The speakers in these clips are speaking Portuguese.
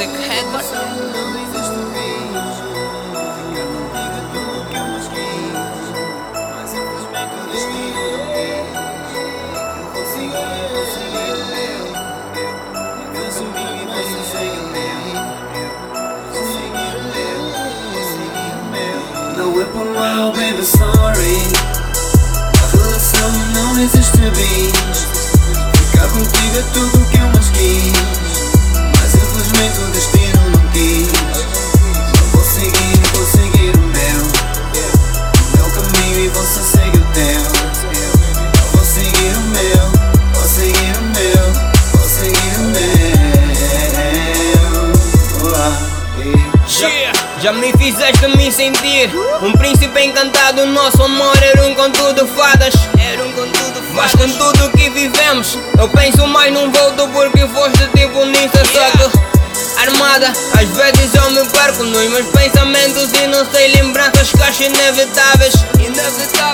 Music Headbutt. Não é por mal, baby, sorry A relação não existe bis Ficar contigo é tudo Já me fizeste me sentir Um príncipe encantado, nosso amor era um conto de fadas. Era um conto de fadas. Mas com tudo que vivemos Eu penso mais num volto porque foste tipo nisso Só que armada Às vezes eu me perco nos meus pensamentos E não sei lembranças que acho inevitáveis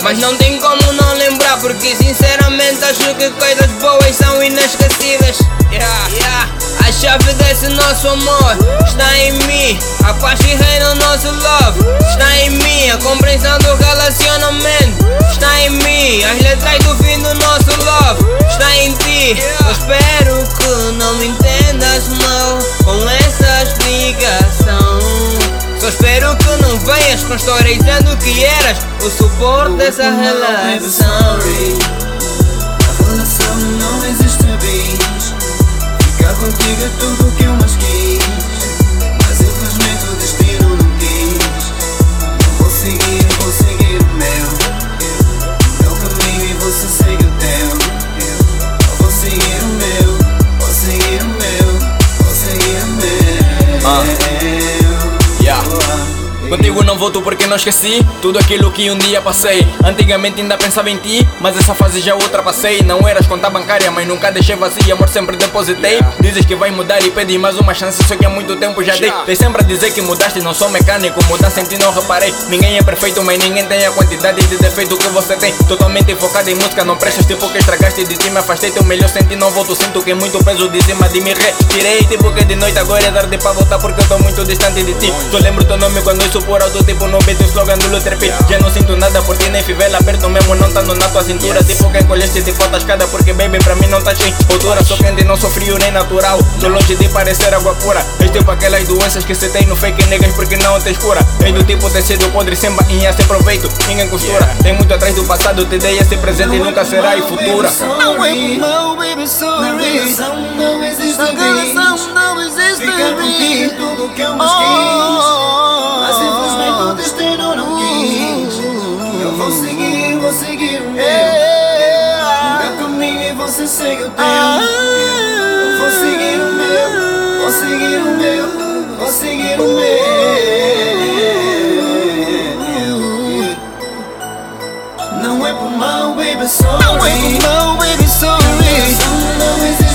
Mas não tem como não lembrar Porque sinceramente acho que coisas boas são inesquecíveis Yeah. A chave desse nosso amor está em mim. A paz que reina no nosso love está em mim. A compreensão do relacionamento está em mim. As letras do fim do nosso love está em ti. Eu espero que não me entendas mal com essa explicação. Só espero que não venhas com histórias dizendo que eras o suporte dessa relação. A relação não existe bis Ficar contigo é tudo Contigo não volto porque não esqueci Tudo aquilo que um dia passei. Antigamente ainda pensava em ti Mas essa fase já ultrapassei Não eras conta bancária Mas nunca deixei vazia Amor sempre depositei. Dizes que vai mudar e pedi mais uma chance Só que há muito tempo já dei. Tens sempre a dizer que mudaste Não sou mecânico. Mudança em ti não reparei. Ninguém é perfeito Mas ninguém tem a quantidade de defeito que você tem. Totalmente focado em música Não prestas tipo que estragaste de ti. Me afastei Teu melhor senti Não volto. Sinto que é muito peso de cima de me retirei Tipo que de noite agora é tarde pra voltar Porque eu tô muito distante de ti. Só lembro teu nome quando isso por alto Tipo no beat o slogan do Luther P Já não sinto nada por ti nem fivela Aperto mesmo não tá no na tua cintura. Tipo que encolheste de falta escada Porque baby pra mim não tá sem altura Sou quente não sou frio nem natural. Tô longe de parecer água pura. És tipo aquelas doenças que se tem no fake negas Porque não tens cura És do tipo tecido podre sem bainha sem proveito Ninguém costura. Tem muito atrás do passado Te dei esse presente e nunca será e futura. Não é mal, baby, sorry. Na relação não existe contigo é tudo que eu mais eu sei que eu tenho. Ah, vou seguir o meu, vou seguir o meu, vou seguir o meu. Não é por mal, baby, sorry. Não é por mal, baby, sorry. Não é existe.